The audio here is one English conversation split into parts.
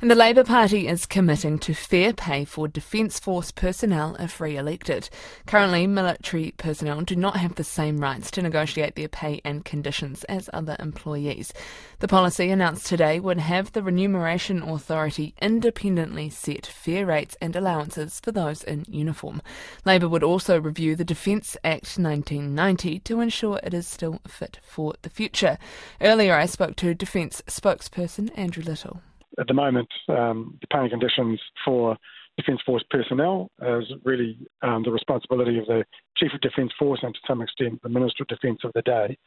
And the Labour Party is committing to fair pay for Defence Force personnel if re elected. Currently, military personnel do not have the same rights to negotiate their pay and conditions as other employees. The policy announced today would have the Remuneration Authority independently set fair rates and allowances for those in uniform. Labour would also review the Defence Act 1990 to ensure it is still fit for the future. Earlier, I spoke to Defence spokesperson Andrew Little at the moment, um, the paying conditions for Defence Force personnel is really um, the responsibility of the Chief of Defence Force and to some extent the Minister of Defence of the day.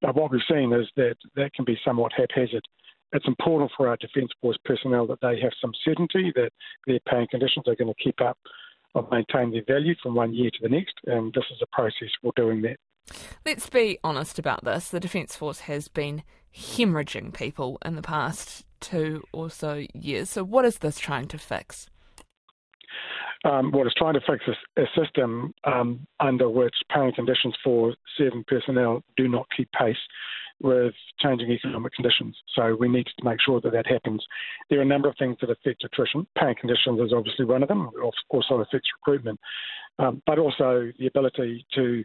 But what we've seen is that that can be somewhat haphazard. It's important for our Defence Force personnel that they have some certainty that their paying conditions are going to keep up or maintain their value from one year to the next, and this is a process for doing that. Let's be honest about this. The Defence Force has been hemorrhaging people in the past two or so years. So, what is this trying to fix? Um, what it's trying to fix is a system um, under which paying conditions for serving personnel do not keep pace with changing economic conditions. So we need to make sure that that happens. There are a number of things that affect attrition. Paying conditions is obviously one of them. It also affects recruitment, um, but also the ability to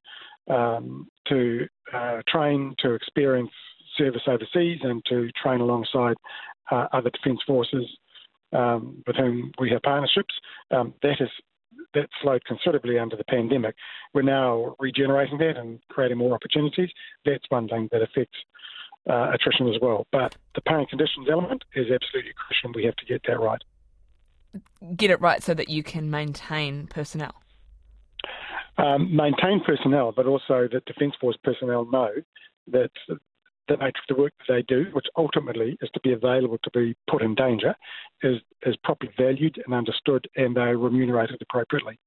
um, to uh, train, to experience service overseas, and to train alongside uh, other defence forces um, with whom we have partnerships. Um, that has that slowed considerably under the pandemic. We're now regenerating that and creating more opportunities. That's one thing that affects uh, attrition as well. But the paying conditions element is absolutely crucial. We have to get that right. Get it right so that you can maintain personnel. Um, maintain personnel, but also that Defence Force personnel know that the nature of the work that they do, which ultimately is to be available to be put in danger, is, is properly valued and understood and they're remunerated appropriately.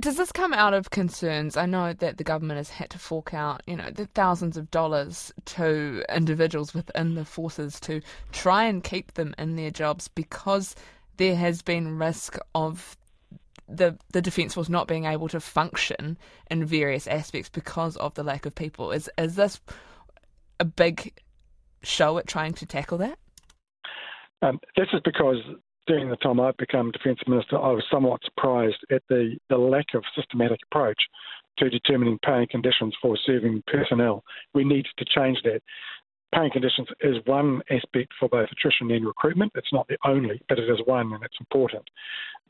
Does this come out of concerns? I know that the government has had to fork out, you know, the thousands of dollars to individuals within the forces to try and keep them in their jobs because there has been risk of the the defence force not being able to function in various aspects because of the lack of people. Is is this a big show at trying to tackle that? Um, this is because during the time I've become Defence Minister, I was somewhat surprised at the, the lack of systematic approach to determining paying conditions for serving personnel. We need to change that. Paying conditions is one aspect for both attrition and recruitment. It's not the only, but it is one and it's important.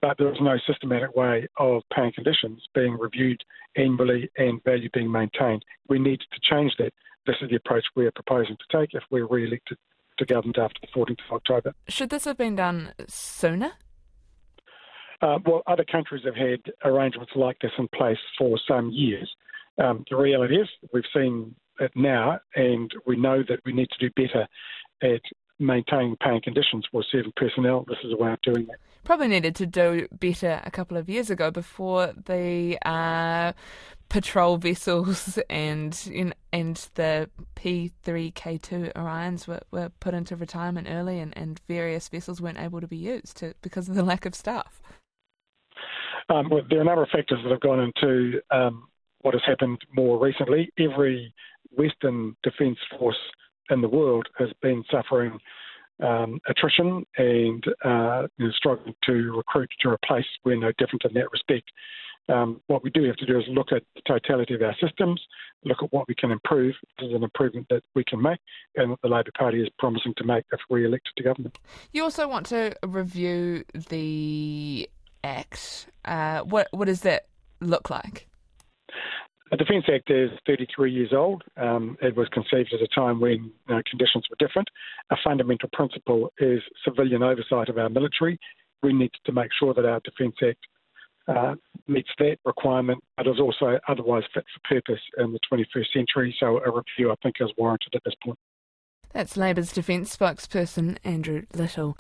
But there is no systematic way of paying conditions being reviewed annually and value being maintained. We need to change that this is the approach we are proposing to take if we're re-elected to government after the 14th of October. Should this have been done sooner? Uh, well, other countries have had arrangements like this in place for some years. Um, the reality is, we've seen it now, and we know that we need to do better at maintaining paying conditions for serving personnel. This is a way of doing that. Probably needed to do better a couple of years ago before the uh, patrol vessels and in, and the P3K2 Orions were, were put into retirement early and, and various vessels weren't able to be used to, because of the lack of staff. Um, well, there are a number of factors that have gone into um, what has happened more recently. Every Western Defence Force in the world has been suffering um, attrition and uh, you know, struggling to recruit to replace. We're no different in that respect. Um, what we do have to do is look at the totality of our systems, look at what we can improve. This is an improvement that we can make, and that the Labour Party is promising to make if we elected to government. You also want to review the Act. Uh, what what does that look like? The Defence Act is 33 years old. Um, it was conceived at a time when know, conditions were different. A fundamental principle is civilian oversight of our military. We need to make sure that our Defence Act uh, meets that requirement, but is also otherwise fit for purpose in the 21st century. So a review, I think, is warranted at this point. That's Labour's Defence spokesperson Andrew Little.